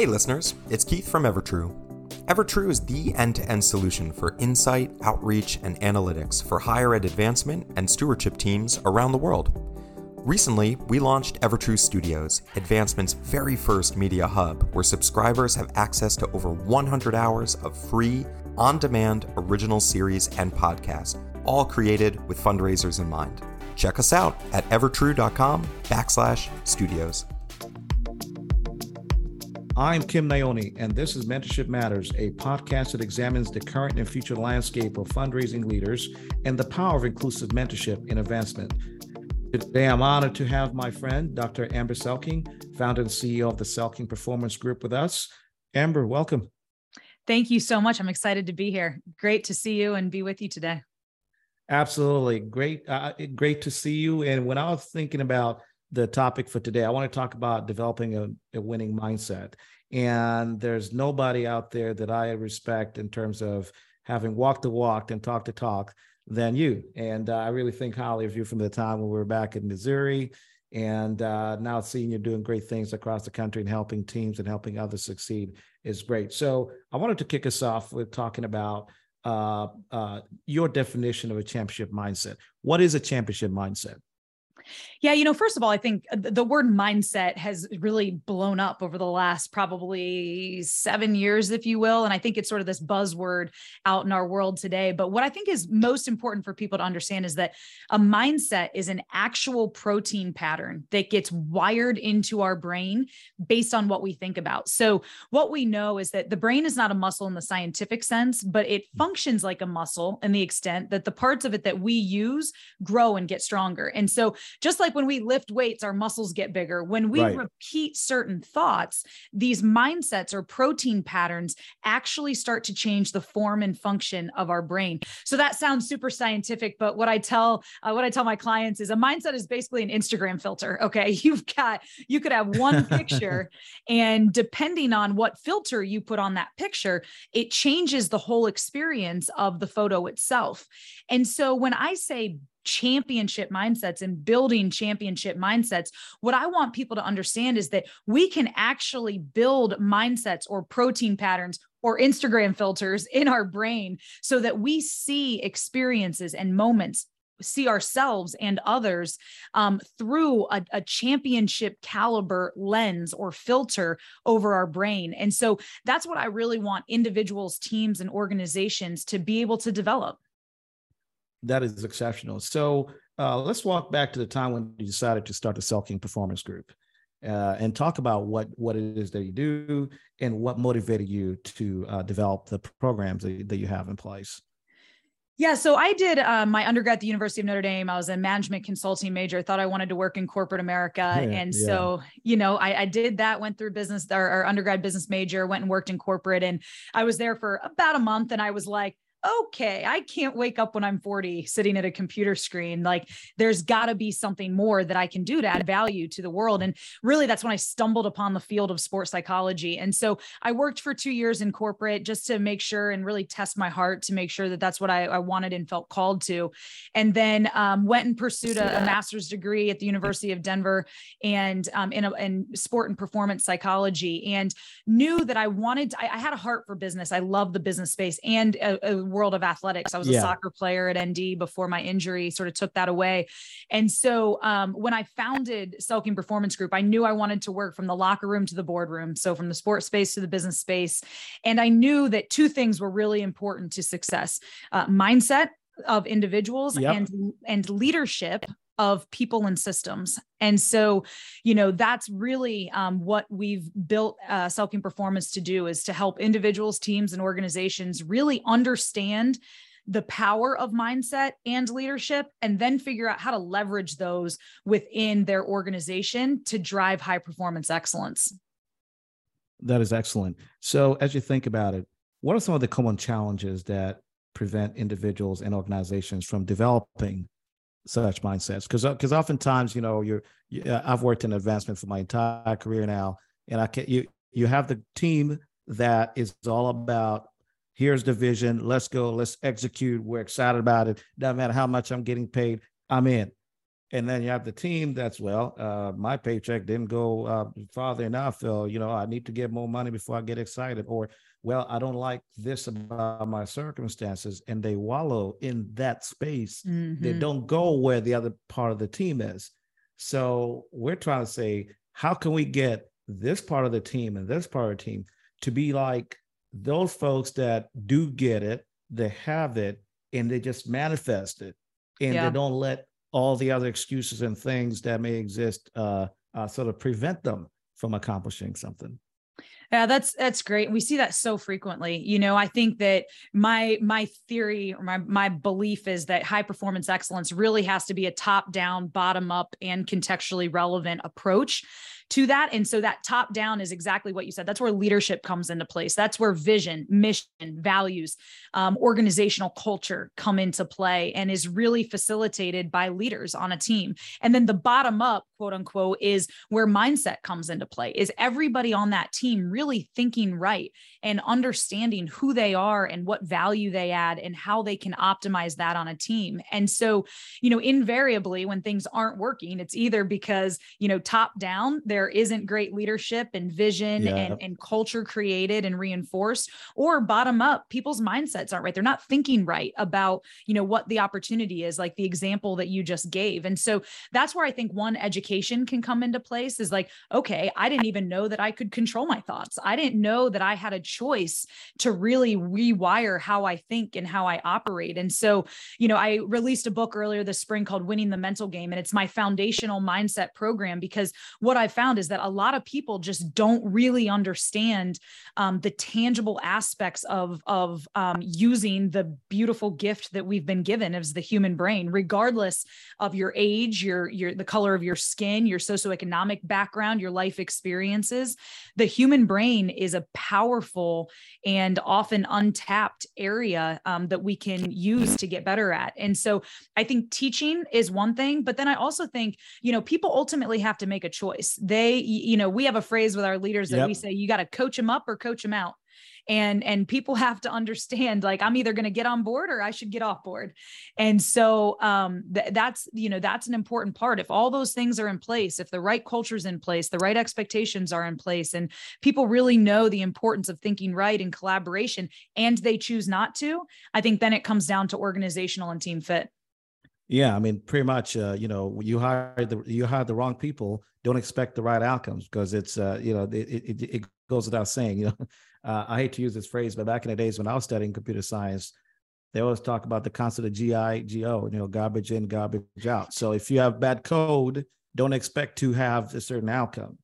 Hey listeners, it's Keith from Evertrue. Evertrue is the end to end solution for insight, outreach, and analytics for higher ed advancement and stewardship teams around the world. Recently, we launched Evertrue Studios, Advancement's very first media hub, where subscribers have access to over 100 hours of free, on demand original series and podcasts, all created with fundraisers in mind. Check us out at evertrue.com backslash studios. I'm Kim Naioni, and this is Mentorship Matters, a podcast that examines the current and future landscape of fundraising leaders and the power of inclusive mentorship in advancement. Today, I'm honored to have my friend, Dr. Amber Selking, founder and CEO of the Selking Performance Group, with us. Amber, welcome. Thank you so much. I'm excited to be here. Great to see you and be with you today. Absolutely. Great. Uh, great to see you. And when I was thinking about the topic for today. I want to talk about developing a, a, winning mindset. And there's nobody out there that I respect in terms of having walked the walk and talked the talk than you. And uh, I really think highly of you from the time when we were back in Missouri. And uh, now seeing you doing great things across the country and helping teams and helping others succeed is great. So I wanted to kick us off with talking about uh, uh your definition of a championship mindset. What is a championship mindset? Yeah, you know, first of all, I think uh, the word mindset has really blown up over the last probably seven years, if you will. And I think it's sort of this buzzword out in our world today. But what I think is most important for people to understand is that a mindset is an actual protein pattern that gets wired into our brain based on what we think about. So, what we know is that the brain is not a muscle in the scientific sense, but it functions like a muscle in the extent that the parts of it that we use grow and get stronger. And so, just like when we lift weights, our muscles get bigger. When we right. repeat certain thoughts, these mindsets or protein patterns actually start to change the form and function of our brain. So that sounds super scientific, but what I tell uh, what I tell my clients is a mindset is basically an Instagram filter. Okay, you've got you could have one picture, and depending on what filter you put on that picture, it changes the whole experience of the photo itself. And so when I say championship mindsets and building championship mindsets. What I want people to understand is that we can actually build mindsets or protein patterns or Instagram filters in our brain so that we see experiences and moments see ourselves and others um, through a, a, championship caliber lens or filter over our brain. And so that's what I really want individuals, teams, and organizations to be able to develop. That is exceptional. So uh, let's walk back to the time when you decided to start the Selking Performance Group. Uh, and talk about what what it is that you do and what motivated you to uh, develop the programs that, that you have in place. Yeah, so I did uh, my undergrad at the University of Notre Dame. I was a management consulting major. I thought I wanted to work in corporate America, yeah, and yeah. so you know, I, I, did that. Went through business, our undergrad business major. Went and worked in corporate, and I was there for about a month. And I was like, okay, I can't wake up when I'm 40 sitting at a computer screen. Like there's got to be something more that I can do to add value to the world. And really, that's when I stumbled upon the field of sports psychology. And so I worked for two years in corporate just to make sure and really test my heart to make sure that that's what I, I wanted and felt called to. And then um, went and pursued a, a, master's degree at the University of Denver and um, in, a, in sport and performance psychology and knew that I wanted, I, I, had a heart for business. I love the business space and a, a world of athletics. I was yeah. a soccer player at ND before my injury sort of took that away. And so um, when I founded Selking Performance Group, I knew I wanted to work from the locker room to the boardroom. So from the sports space to the business space. And I knew that two things were really important to success uh, mindset of individuals yep. and and leadership of people and systems. And so, you know, that's really um, what we've built uh, Selking Performance to do is to help individuals, teams, and organizations really understand the power of mindset and leadership and then figure out how to leverage those within their organization to drive high performance excellence. That is excellent. So, as you think about it, what are some of the common challenges that prevent individuals and organizations from developing such mindsets because because uh, oftentimes you know you're you, uh, I've worked in advancement for my entire career now and I can you you have the team that is all about here's the vision let's go let's execute we're excited about it doesn't matter how much I'm getting paid I'm in And then you have the team that's well, uh, my paycheck didn't go uh, farther enough. So, you know, I need to get more money before I get excited. Or, well, I don't like this about my circumstances. And they wallow in that space. Mm-hmm. They don't go where the other part of the team is. So we're trying to say, how can we get this part of the team and this part of the team to be like those folks that do get it, they have it, and they just manifest it, and yeah. they don't let all the other excuses and things that may exist uh, uh, sort of prevent them from accomplishing something. Yeah, that's that's great. We see that so frequently. You know, I think that my my theory or my my belief is that high performance excellence really has to be a top down, bottom up, and contextually relevant approach to that. And so that top down is exactly what you said. That's where leadership comes into place. That's where vision, mission, values, um, organizational culture come into play and is really facilitated by leaders on a team. And then the bottom up, quote unquote, is where mindset comes into play. Is everybody on that team really thinking right and understanding who they are and what value they add and how they can optimize that on a team? And so, you know, invariably when things aren't working, it's either because, you know, top down, they're there isn't great leadership and vision yeah. and, and culture created and reinforced or bottom up people's mindsets aren't right. They're not thinking right about you know what the opportunity is like the example that you just gave. And so that's where i think one education can come into place is like okay i didn't even know that i could control my thoughts. I didn't know that i had a choice to really rewire how i think and how i operate. And so you know i released a book earlier this spring called winning the mental game and it's my foundational mindset program because what i found found is that a lot of people just don't really understand um, the tangible aspects of of um, using the beautiful gift that we've been given as the human brain, regardless of your age, your your the color of your skin, your socioeconomic background, your life experiences. The human brain is a powerful and often untapped area um, that we can use to get better at. And so, I think teaching is one thing, but then I also think you know people ultimately have to make a choice. They they you know we have a phrase with our leaders that yep. we say you got to coach them up or coach them out. And and people have to understand like i'm either going to get on board or i should get off board. And so um th- that's you know that's an important part. If all those things are in place if the right culture's in place the right expectations are in place and people really know the importance of thinking right and collaboration and they choose not to i think then it comes down to organizational and team fit yeah, I mean, pretty much. Uh, you know, you hire the you hire the wrong people. Don't expect the right outcomes because it's uh, you know it, it, it goes without saying. You know, uh, I hate to use this phrase, but back in the days when I was studying computer science, they always talk about the concept of GIGO. You know, garbage in, garbage out. So if you have bad code, don't expect to have a certain outcome.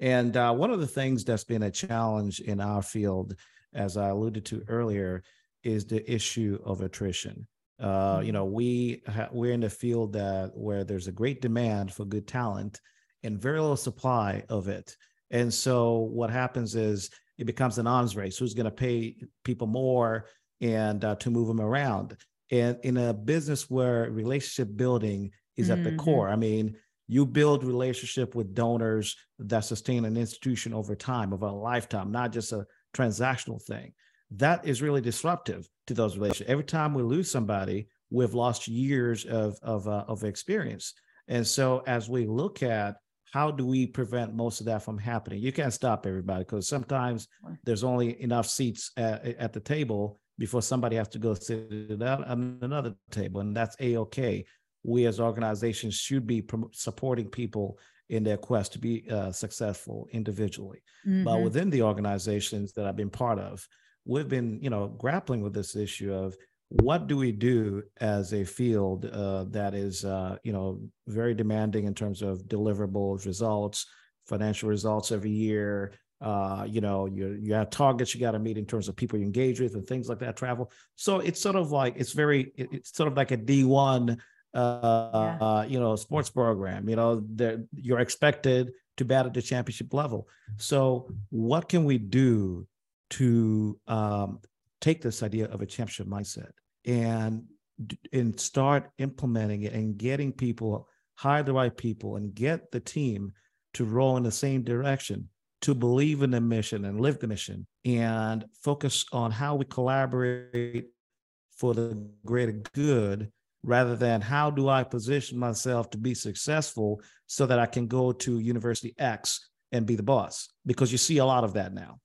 And uh, one of the things that's been a challenge in our field, as I alluded to earlier, is the issue of attrition. Uh, you mm-hmm. know, we ha- we're in a field that where there's a great demand for good talent and very little supply of it. And so what happens is it becomes an arms race. Who's going to pay people more and uh, to move them around? And in a business where relationship building is mm-hmm. at the mm-hmm. core, I mean, you build relationship with donors that sustain an institution over time, over a lifetime, not just a transactional thing that is really disruptive to those relationships. Every time we lose somebody, we've lost years of of uh, of experience. And so, as we look at how do we prevent most of that from happening, you can't stop everybody because sometimes there's only enough seats at, at the table before somebody has to go sit at another table, and that's a okay. We as organizations should be supporting people in their quest to be uh, successful individually. Mm-hmm. But within the organizations that I've been part of, we've been, you know, grappling with this issue of what do we do as a field uh, that is, uh, you know, very demanding in terms of deliverables, results, financial results every year. Uh, you know, you you have targets you got to meet in terms of people you engage with and things like that. Travel. So it's sort of like it's very it's sort of like a D one, uh, yeah. uh, you know, sports program. You know, you're expected to bat at the championship level. So what can we do to um, take this idea of a championship mindset and and start implementing it and getting people hire the right people and get the team to roll in the same direction to believe in the mission and live the mission and focus on how we collaborate for the greater good rather than how do I position myself to be successful so that I can go to University X and be the boss? Because you see a lot of that now.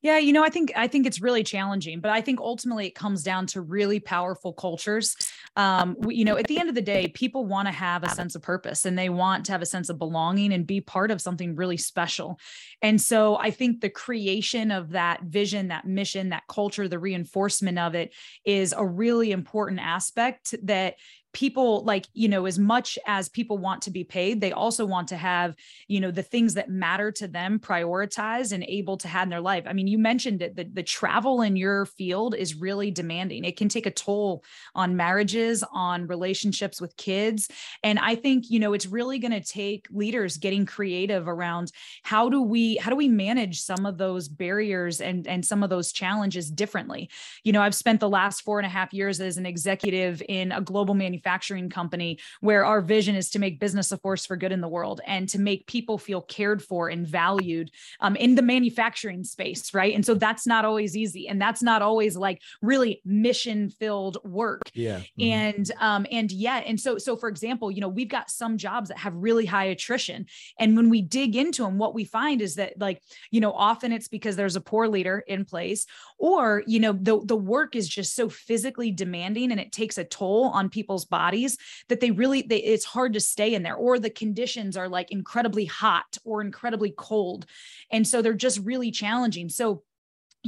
Yeah, you know, I think I think it's really challenging, but I think ultimately it comes down to really powerful cultures. Um, we, you know, at the end of the day, people want to have a sense of purpose and they want to have a sense of belonging and be part of something really special. And so I think the creation of that vision, that mission, that culture, the reinforcement of it is a really important aspect that people like you know as much as people want to be paid they also want to have you know the things that matter to them prioritized and able to have in their life. I mean you mentioned it the, the travel in your field is really demanding. It can take a toll on marriages on relationships with kids. And i think you know it's really going to take leaders getting creative around how do we how do we manage some of those barriers and and some of those challenges differently? You know i've spent the last four and a half years as an executive in a global manufacturing manufacturing company where our vision is to make business a force for good in the world and to make people feel cared for and valued um, in the manufacturing space, right? And so that's not always easy, and that's not always like really mission filled work. Yeah. Mm-hmm. And um, and yet, and so so for example, you know, we've got some jobs that have really high attrition, and when we dig into them, what we find is that like you know, often it's because there's a poor leader in place, or you know, the the work is just so physically demanding and it takes a toll on people's bodies that they really they, it's hard to stay in there or the conditions are like incredibly hot or incredibly cold. And so they're just really challenging. So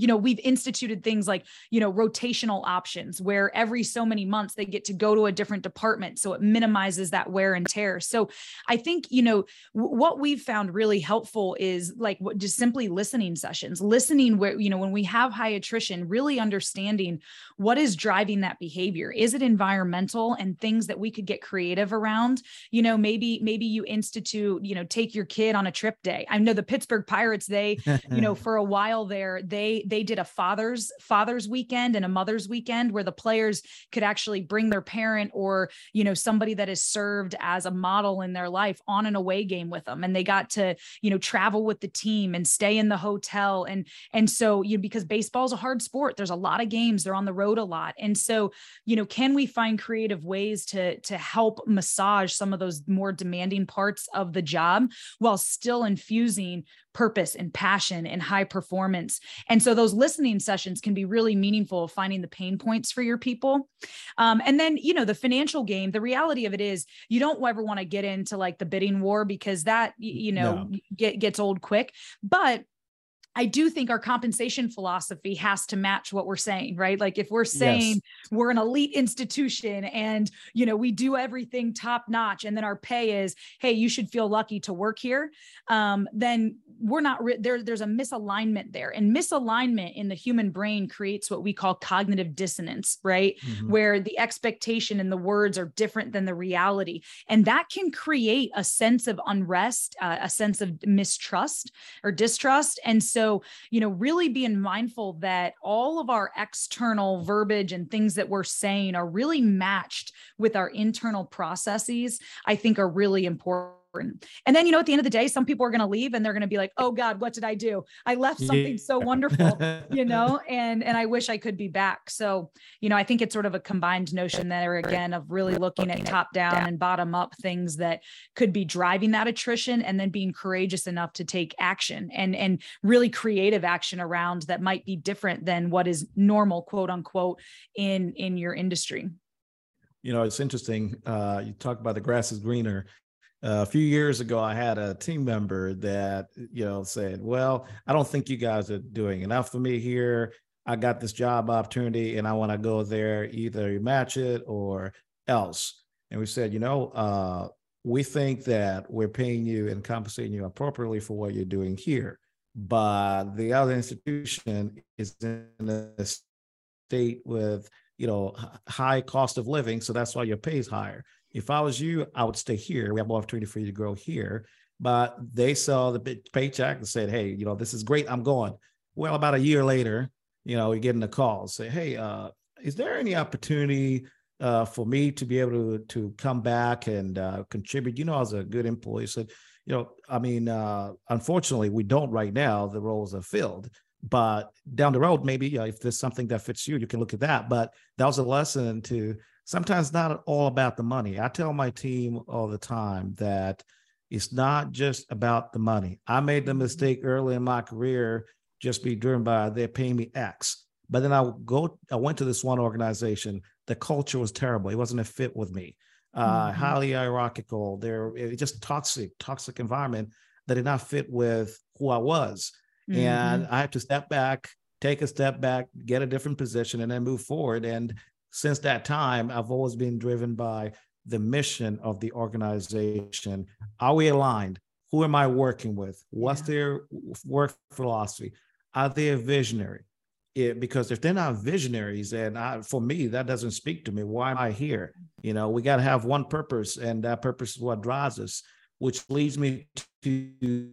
you know we've instituted things like you know rotational options where every so many months they get to go to a different department. So it minimizes that wear and tear. So i think you know w- what we've found really helpful is like what, just simply listening sessions listening where you know when we have high attrition really understanding what is driving that behavior. Is it environmental and things that we could get creative around? You know maybe maybe you institute you know take your kid on a trip day. I know the pittsburgh pirates they you know for a while there they they did a father's father's weekend and a mother's weekend where the players could actually bring their parent or you know somebody that has served as a model in their life on an away game with them. And they got to you know travel with the team and stay in the hotel. And and so you know because baseball is a hard sport there's a lot of games they're on the road a lot. And so you know can we find creative ways to to help massage some of those more demanding parts of the job while still infusing purpose and passion and high performance. And so those listening sessions can be really meaningful finding the pain points for your people. Um, and then, you know, the financial game, the reality of it is you don't ever want to get into like the bidding war because that, you know, no. get, gets old quick. But I do think our compensation philosophy has to match what we're saying, right? Like if we're saying yes. we're an elite institution and you know we do everything top notch, and then our pay is, hey, you should feel lucky to work here, um, then we're not re- there. There's a misalignment there, and misalignment in the human brain creates what we call cognitive dissonance, right? Mm-hmm. Where the expectation and the words are different than the reality, and that can create a sense of unrest, uh, a sense of mistrust or distrust, and so so, you know, really being mindful that all of our external verbiage and things that we're saying are really matched with our internal processes, I think are really important important. And then, you know, at the end of the day, some people are going to leave and they're going to be like, "Oh God, what did I do? I left something yeah. so wonderful," you know, and and I wish I could be back. So, you know, I think it's sort of a combined notion there again of really looking at top down and bottom up things that could be driving that attrition, and then being courageous enough to take action and and really creative action around that might be different than what is normal, quote unquote, in in your industry you know it's interesting uh, you talk about the grass is greener a few years ago, I had a team member that, you know, said, Well, I don't think you guys are doing enough for me here. I got this job opportunity and I want to go there, either you match it or else. And we said, You know, uh, we think that we're paying you and compensating you appropriately for what you're doing here. But the other institution is in a state with, you know, high cost of living. So that's why your pay is higher. If I was you, I would stay here. We have more opportunity for you to grow here. But they saw the paycheck and said, hey, you know, this is great. I'm going. Well, about a year later, you know, we're getting a call say, hey, uh, is there any opportunity uh, for me to be able to to come back and uh, contribute? You know, as a good employee, said, you know, I mean, uh, unfortunately, we don't right now. The roles are filled, but down the road, maybe uh, if there's something that fits you, you can look at that. But that was a lesson to sometimes not all about the money. I tell my team all the time that it's not just about the money. I made the mm-hmm. mistake early in my career just be driven by they're paying me X. But then I go, I went to this one organization. The culture was terrible. It wasn't a fit with me. Uh, mm-hmm. Highly hierarchical. There, just toxic, toxic environment that did not fit with who I was. Mm-hmm. And I had to step back, take a step back, get a different position, and then move forward. And since that time, I've always been driven by the mission of the organization. Are we aligned? Who am I working with? What's yeah. their work philosophy? Are they a visionary? It, because if they're not visionaries, and I, for me, that doesn't speak to me. Why am I here? You know, we got to have one purpose, and that purpose is what drives us, which leads me to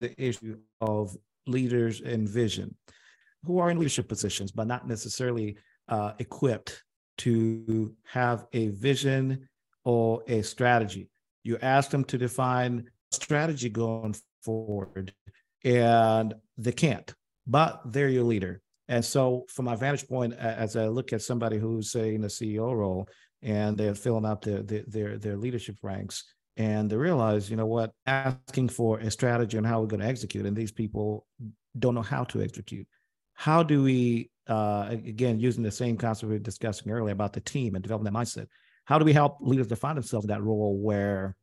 the issue of leaders and vision who are in leadership positions, but not necessarily uh, equipped to have a vision or a strategy. You ask them to define strategy going forward, and they can't, but they're your leader. And so, from my vantage point, as I look at somebody who's in a CEO role and they're filling out their, their their leadership ranks, and they realize, you know what, asking for a strategy on how we're going to execute, and these people don't know how to execute. How do we, uh, again, using the same concept we were discussing earlier about the team and developing that mindset, how do we help leaders define themselves in that role where,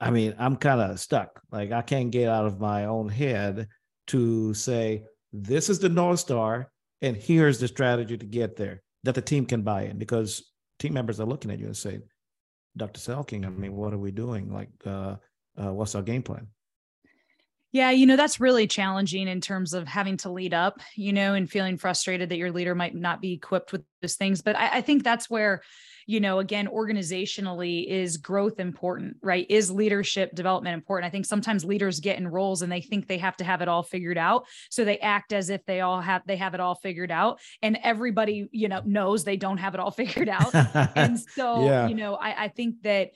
I mean, I'm kind of stuck. Like I can't get out of my own head to say, this is the North Star, and here's the strategy to get there that the team can buy in because team members are looking at you and saying, Dr. Selking, I mean, what are we doing? Like, uh, uh, what's our game plan? Yeah, you know, that's really challenging in terms of having to lead up, you know, and feeling frustrated that your leader might not be equipped with those things. But I, I think that's where, you know, again, organizationally is growth important, right? Is leadership development important? I think sometimes leaders get in roles and they think they have to have it all figured out. So they act as if they all have they have it all figured out. And everybody, you know, knows they don't have it all figured out. and so, yeah. you know, I, I think that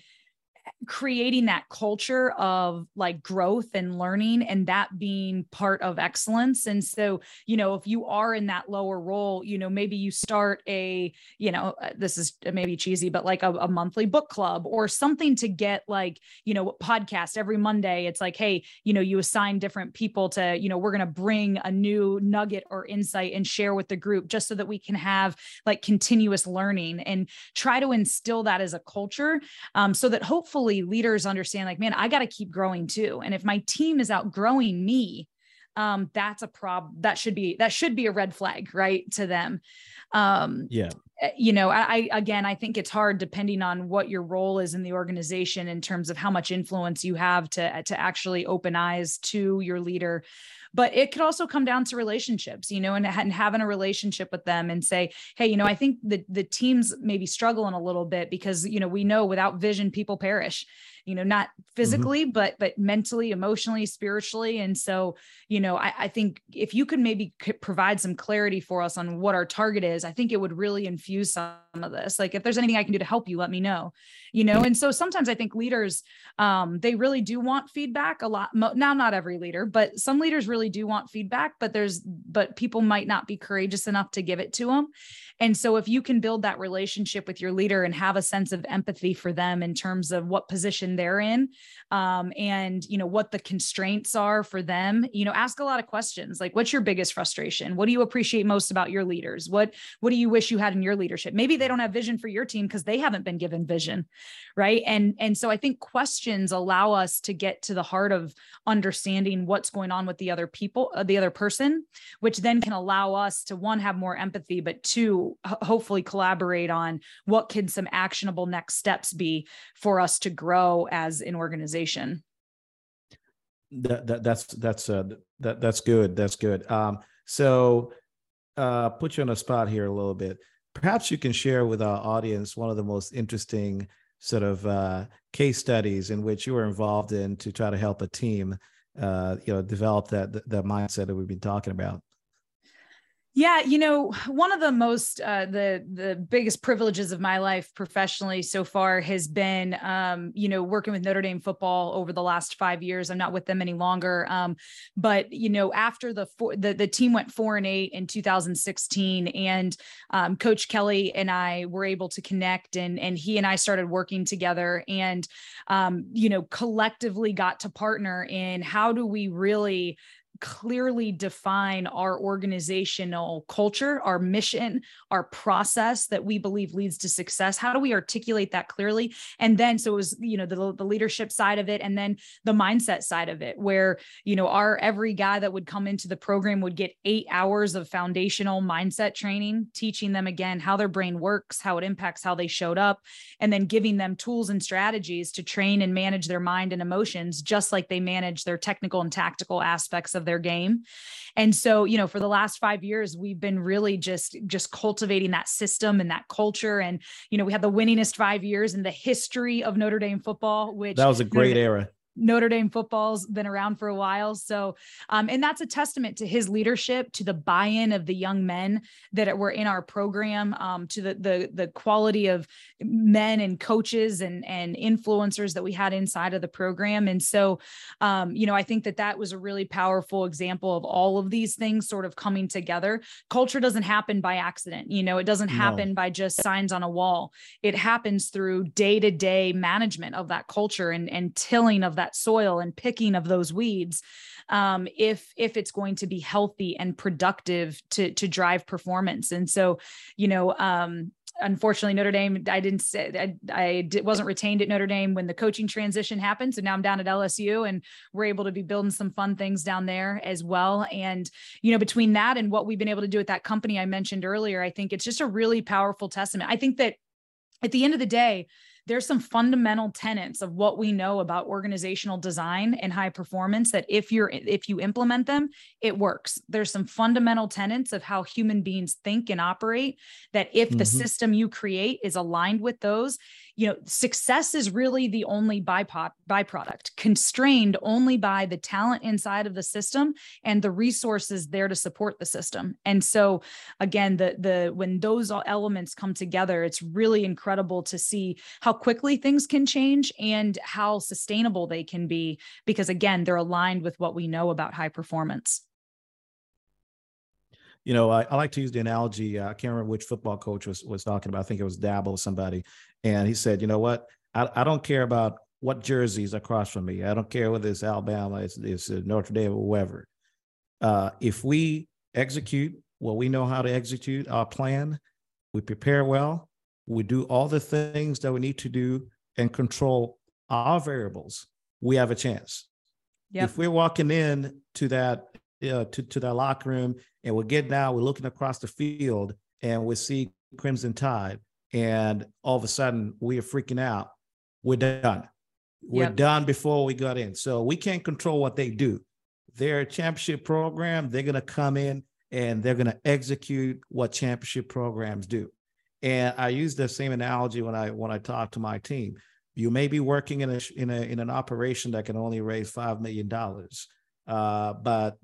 creating that culture of like growth and learning and that being part of excellence. And so you know if you are in that lower role you know maybe you start a you know uh, this is maybe cheesy but like a, a monthly book club or something to get like you know podcast every monday. It's like hey you know you assign different people to you know we're going to bring a new nugget or insight and share with the group just so that we can have like continuous learning and try to instill that as a culture um, so that hopefully hopefully leaders understand like man i got to keep growing too. And if my team is outgrowing me um, that's a problem that should be that should be a red flag right to them. Um, yeah. eh, you know I, I again i think it's hard depending on what your role is in the organization in terms of how much influence you have to to actually open eyes to your leader but it could also come down to relationships you know and, and having a relationship with them and say hey you know i think the the teams maybe struggling a little bit because you know we know without vision people perish you know not mm-hmm. physically mm-hmm. but but mentally emotionally spiritually and so you know I, I think if you could maybe provide some clarity for us on what our target is i think it would really infuse some of this like if there's anything i can do to help you let me know you know and so sometimes i think leaders um they really do want feedback a lot now not every leader but some leaders really do want feedback but there's but people might not be courageous enough to give it to them and so if you can build that relationship with your leader and have a sense of empathy for them in terms of what position they're in um, and you know what the constraints are for them, you know, ask a lot of questions like what's your biggest frustration? What do you appreciate most about your leaders? What what do you wish you had in your leadership? Maybe they don't have vision for your team because they haven't been given vision, right? And and so I think questions allow us to get to the heart of understanding what's going on with the other people, uh, the other person, which then can allow us to one have more empathy, but two hopefully collaborate on what can some actionable next steps be for us to grow as an organization. That, that that's that's uh that that's good that's good. Um so uh put you on a spot here a little bit perhaps you can share with our audience one of the most interesting sort of uh, case studies in which you were involved in to try to help a team uh, you know develop that that mindset that we've been talking about Yeah, you know, one of the most uh, the the biggest privileges of my life professionally so far has been, um, you know, working with Notre Dame football over the last five years. I'm not with them any longer, um, but you know, after the four, the the team went four and eight in 2016, and um, Coach Kelly and I were able to connect, and and he and I started working together, and um, you know, collectively got to partner in how do we really clearly define our organizational culture, our mission, our process that we believe leads to success? How do we articulate that clearly? And then, so it was, you know, the, the leadership side of it, and then the mindset side of it, where, you know, our every guy that would come into the program would get eight hours of foundational mindset training, teaching them again how their brain works, how it impacts how they showed up, and then giving them tools and strategies to train and manage their mind and emotions, just like they manage their technical and tactical aspects of their game. And so, you know, for the last 5 years we've been really just just cultivating that system and that culture and you know, we had the winningest 5 years in the history of Notre Dame football, which That was a great era. Notre Dame football's been around for a while. So, um, and that's a testament to his leadership, to the buy-in of the young men that were in our program, um, to the the the quality of men and coaches and and influencers that we had inside of the program. And so, um, you know, I think that that was a really powerful example of all of these things sort of coming together. Culture doesn't happen by accident. You know, it doesn't happen no. by just signs on a wall. It happens through day-to-day management of that culture and and tilling of that that soil and picking of those weeds um, if if it's going to be healthy and productive to to drive performance. And so you know um, unfortunately Notre Dame I didn't say I, I wasn't retained at Notre Dame when the coaching transition happened. So now I'm down at LSU and we're able to be building some fun things down there as well. And you know between that and what we've been able to do at that company I mentioned earlier I think it's just a really powerful testament. I think that at the end of the day there's some fundamental tenets of what we know about organizational design and high performance that if you're if you implement them it works there's some fundamental tenets of how human beings think and operate that if mm-hmm. the system you create is aligned with those you know success is really the only byproduct constrained only by the talent inside of the system and the resources there to support the system. And so again the the when those elements come together it's really incredible to see how quickly things can change and how sustainable they can be because again they're aligned with what we know about high performance you know, I, I, like to use the analogy. Uh, I can't remember which football coach was was talking about. I think it was Dabo or somebody, and he said, you know what? I, I don't care about what jerseys across from me. I don't care whether it's Alabama, it's, it's Notre Dame, or whoever. Uh, if we execute what we know how to execute our plan, we prepare well, we do all the things that we need to do and control our variables, we have a chance. Yep. If we're walking in to that uh, to, to that locker room and we're getting out, we're looking across the field and we see Crimson Tide, and all of a sudden we are freaking out, we're done. We're yep. done before we got in. So we can't control what they do. Their championship program, they're going to come in and they're going to execute what championship programs do. And I use the same analogy when I when I talk to my team. You may be working in a in a in an operation that can only raise five million dollars, uh, but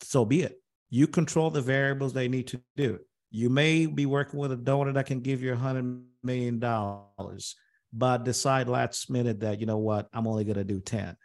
so be it. You control the variables they need to do. You may be working with a donor that can give you a hundred million dollars, but decide last minute that you know what, I'm only going to do ten.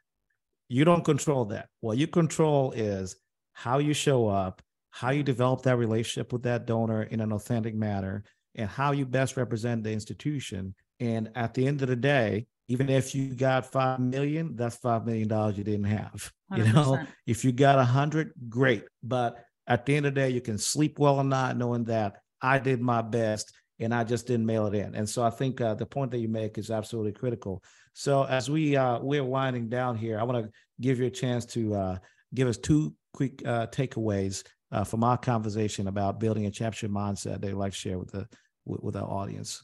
You don't control that. What you control is how you show up, how you develop that relationship with that donor in an authentic manner, and how you best represent the institution. And at the end of the day, even if you got five million, that's five million dollars you didn't have. 100%. You know, if you got a hundred, great. But at the end of the day, you can sleep well or not knowing that I did my best and I just didn't mail it in. And so I think uh, the point that you make is absolutely critical. So as we uh, we're winding down here, I want to give you a chance to uh, give us two quick uh, takeaways uh, from our conversation about building a championship mindset that you'd like to share with the with, with our audience.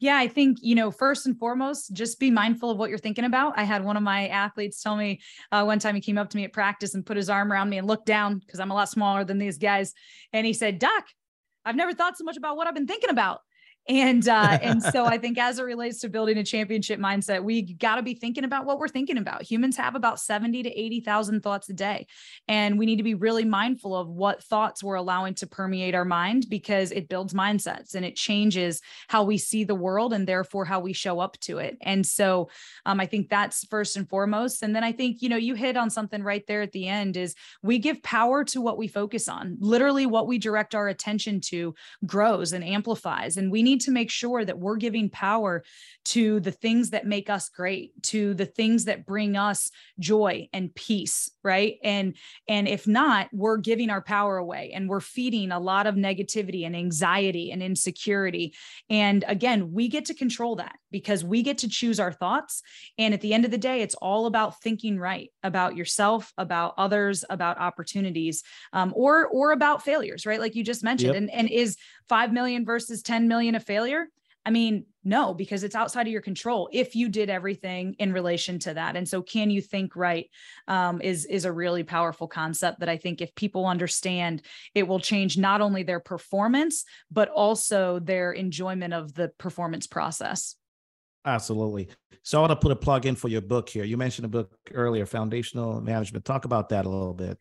Yeah, I think, you know, first and foremost, just be mindful of what you're thinking about. I had one of my athletes tell me uh, one time he came up to me at practice and put his arm around me and looked down because I'm a lot smaller than these guys. And he said, Doc, I've never thought so much about what I've been thinking about. And uh, and so I think as it relates to building a championship mindset, we got to be thinking about what we're thinking about. Humans have about 70 to 80,000 thoughts a day. And we need to be really mindful of what thoughts we're allowing to permeate our mind because it builds mindsets and it changes how we see the world and therefore how we show up to it. And so um, I think that's first and foremost. And then I think, you know, you hit on something right there at the end is we give power to what we focus on. Literally what we direct our attention to grows and amplifies. And we need to make sure that we're giving power to the things that make us great, to the things that bring us joy and peace, right? And and if not, we're giving our power away and we're feeding a lot of negativity and anxiety and insecurity. And again, we get to control that because we get to choose our thoughts. And at the end of the day, it's all about thinking right about yourself, about others, about opportunities, um, or or about failures, right? Like you just mentioned. Yep. And and is five million versus 10 million a failure? I mean, no, because it's outside of your control if you did everything in relation to that. And so, can you think right um, is is a really powerful concept that I think if people understand, it will change not only their performance but also their enjoyment of the performance process. Absolutely. So I want to put a plug in for your book here. You mentioned a book earlier, Foundational Management. Talk about that a little bit.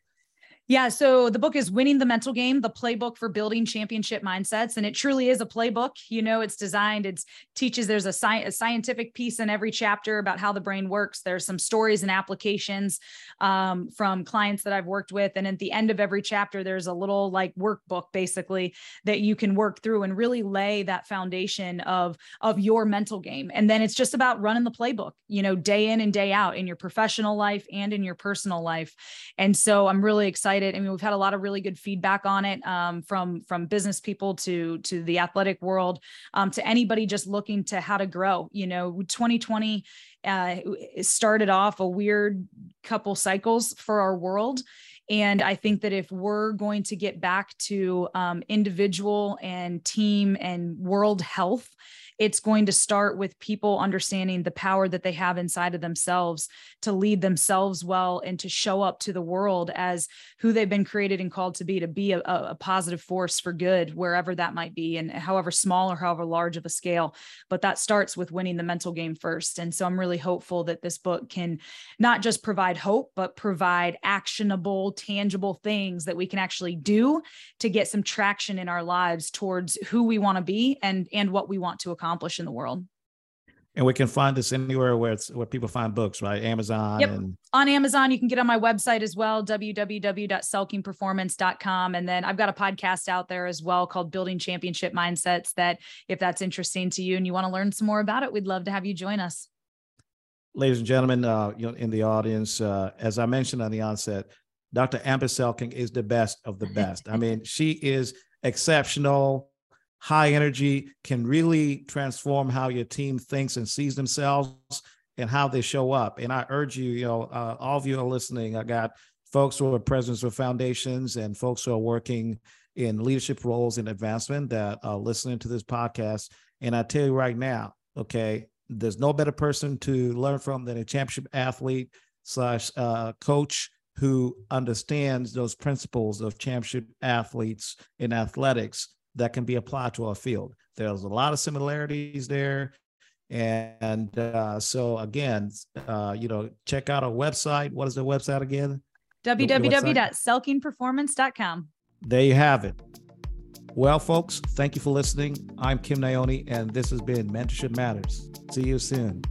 Yeah. So the book is Winning the Mental Game, the playbook for building championship mindsets. And it truly is a playbook. You know, it's designed, it teaches there's a, sci- a scientific piece in every chapter about how the brain works. There's some stories and applications um, from clients that I've worked with. And at the end of every chapter, there's a little like workbook basically that you can work through and really lay that foundation of, of your mental game. And then it's just about running the playbook, you know, day in and day out in your professional life and in your personal life. And so I'm really excited excited. I mean, we've had a lot of really good feedback on it um, from from business people to to the athletic world um, to anybody just looking to how to grow. You know, 2020 uh, started off a weird couple cycles for our world. And I think that if we're going to get back to um, individual and team and world health, it's going to start with people understanding the power that they have inside of themselves to lead themselves well and to show up to the world as who they've been created and called to be, to be a, a positive force for good, wherever that might be, and however small or however large of a scale. But that starts with winning the mental game first. And so I'm really hopeful that this book can not just provide hope, but provide actionable, tangible things that we can actually do to get some traction in our lives towards who we want to be and and what we want to accomplish accomplish in the world. And we can find this anywhere where it's where people find books, right? Amazon. Yep. And- on Amazon. You can get on my website as well, www.selkingperformance.com. And then I've got a podcast out there as well called Building Championship Mindsets. That if that's interesting to you and you want to learn some more about it, we'd love to have you join us. Ladies and gentlemen, uh, you know, in the audience, uh, as I mentioned on the onset, Dr. Amber Selking is the best of the best. I mean, she is exceptional high energy can really transform how your team thinks and sees themselves and how they show up. And I urge you, you know, uh, all of you are listening. I got folks who are presidents of foundations and folks who are working in leadership roles in advancement that are listening to this podcast. And I tell you right now, okay, there's no better person to learn from than a championship athlete slash uh, coach who understands those principles of championship athletes in athletics that can be applied to our field. There's a lot of similarities there. And uh, so again, uh, you know, check out our website. What is the website again? www.selkingperformance.com. There you have it. Well, folks, thank you for listening. I'm Kim Naoni, and this has been Mentorship Matters. See you soon.